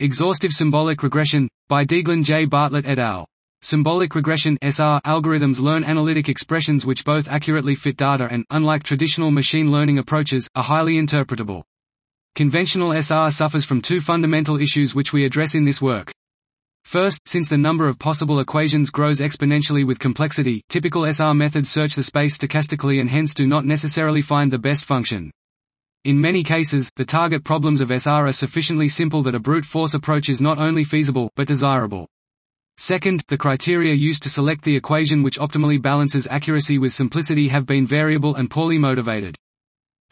Exhaustive symbolic regression, by Deaglan J. Bartlett et al. Symbolic regression SR algorithms learn analytic expressions which both accurately fit data and, unlike traditional machine learning approaches, are highly interpretable. Conventional SR suffers from two fundamental issues which we address in this work. First, since the number of possible equations grows exponentially with complexity, typical SR methods search the space stochastically and hence do not necessarily find the best function. In many cases, the target problems of SR are sufficiently simple that a brute force approach is not only feasible, but desirable. Second, the criteria used to select the equation which optimally balances accuracy with simplicity have been variable and poorly motivated.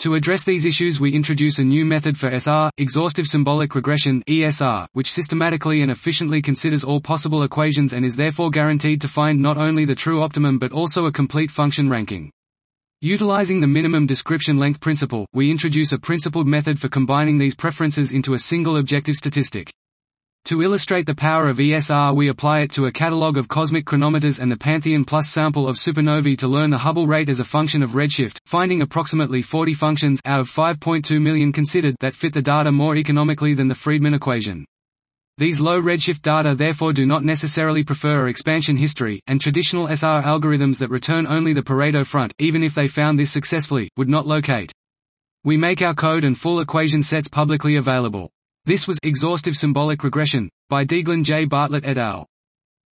To address these issues we introduce a new method for SR, exhaustive symbolic regression ESR, which systematically and efficiently considers all possible equations and is therefore guaranteed to find not only the true optimum but also a complete function ranking. Utilizing the minimum description length principle, we introduce a principled method for combining these preferences into a single objective statistic. To illustrate the power of ESR we apply it to a catalogue of cosmic chronometers and the Pantheon Plus sample of supernovae to learn the Hubble rate as a function of redshift, finding approximately 40 functions out of 5.2 million considered that fit the data more economically than the Friedmann equation. These low redshift data therefore do not necessarily prefer a expansion history, and traditional SR algorithms that return only the Pareto front, even if they found this successfully, would not locate. We make our code and full equation sets publicly available. This was Exhaustive Symbolic Regression, by Deaglan J. Bartlett et al.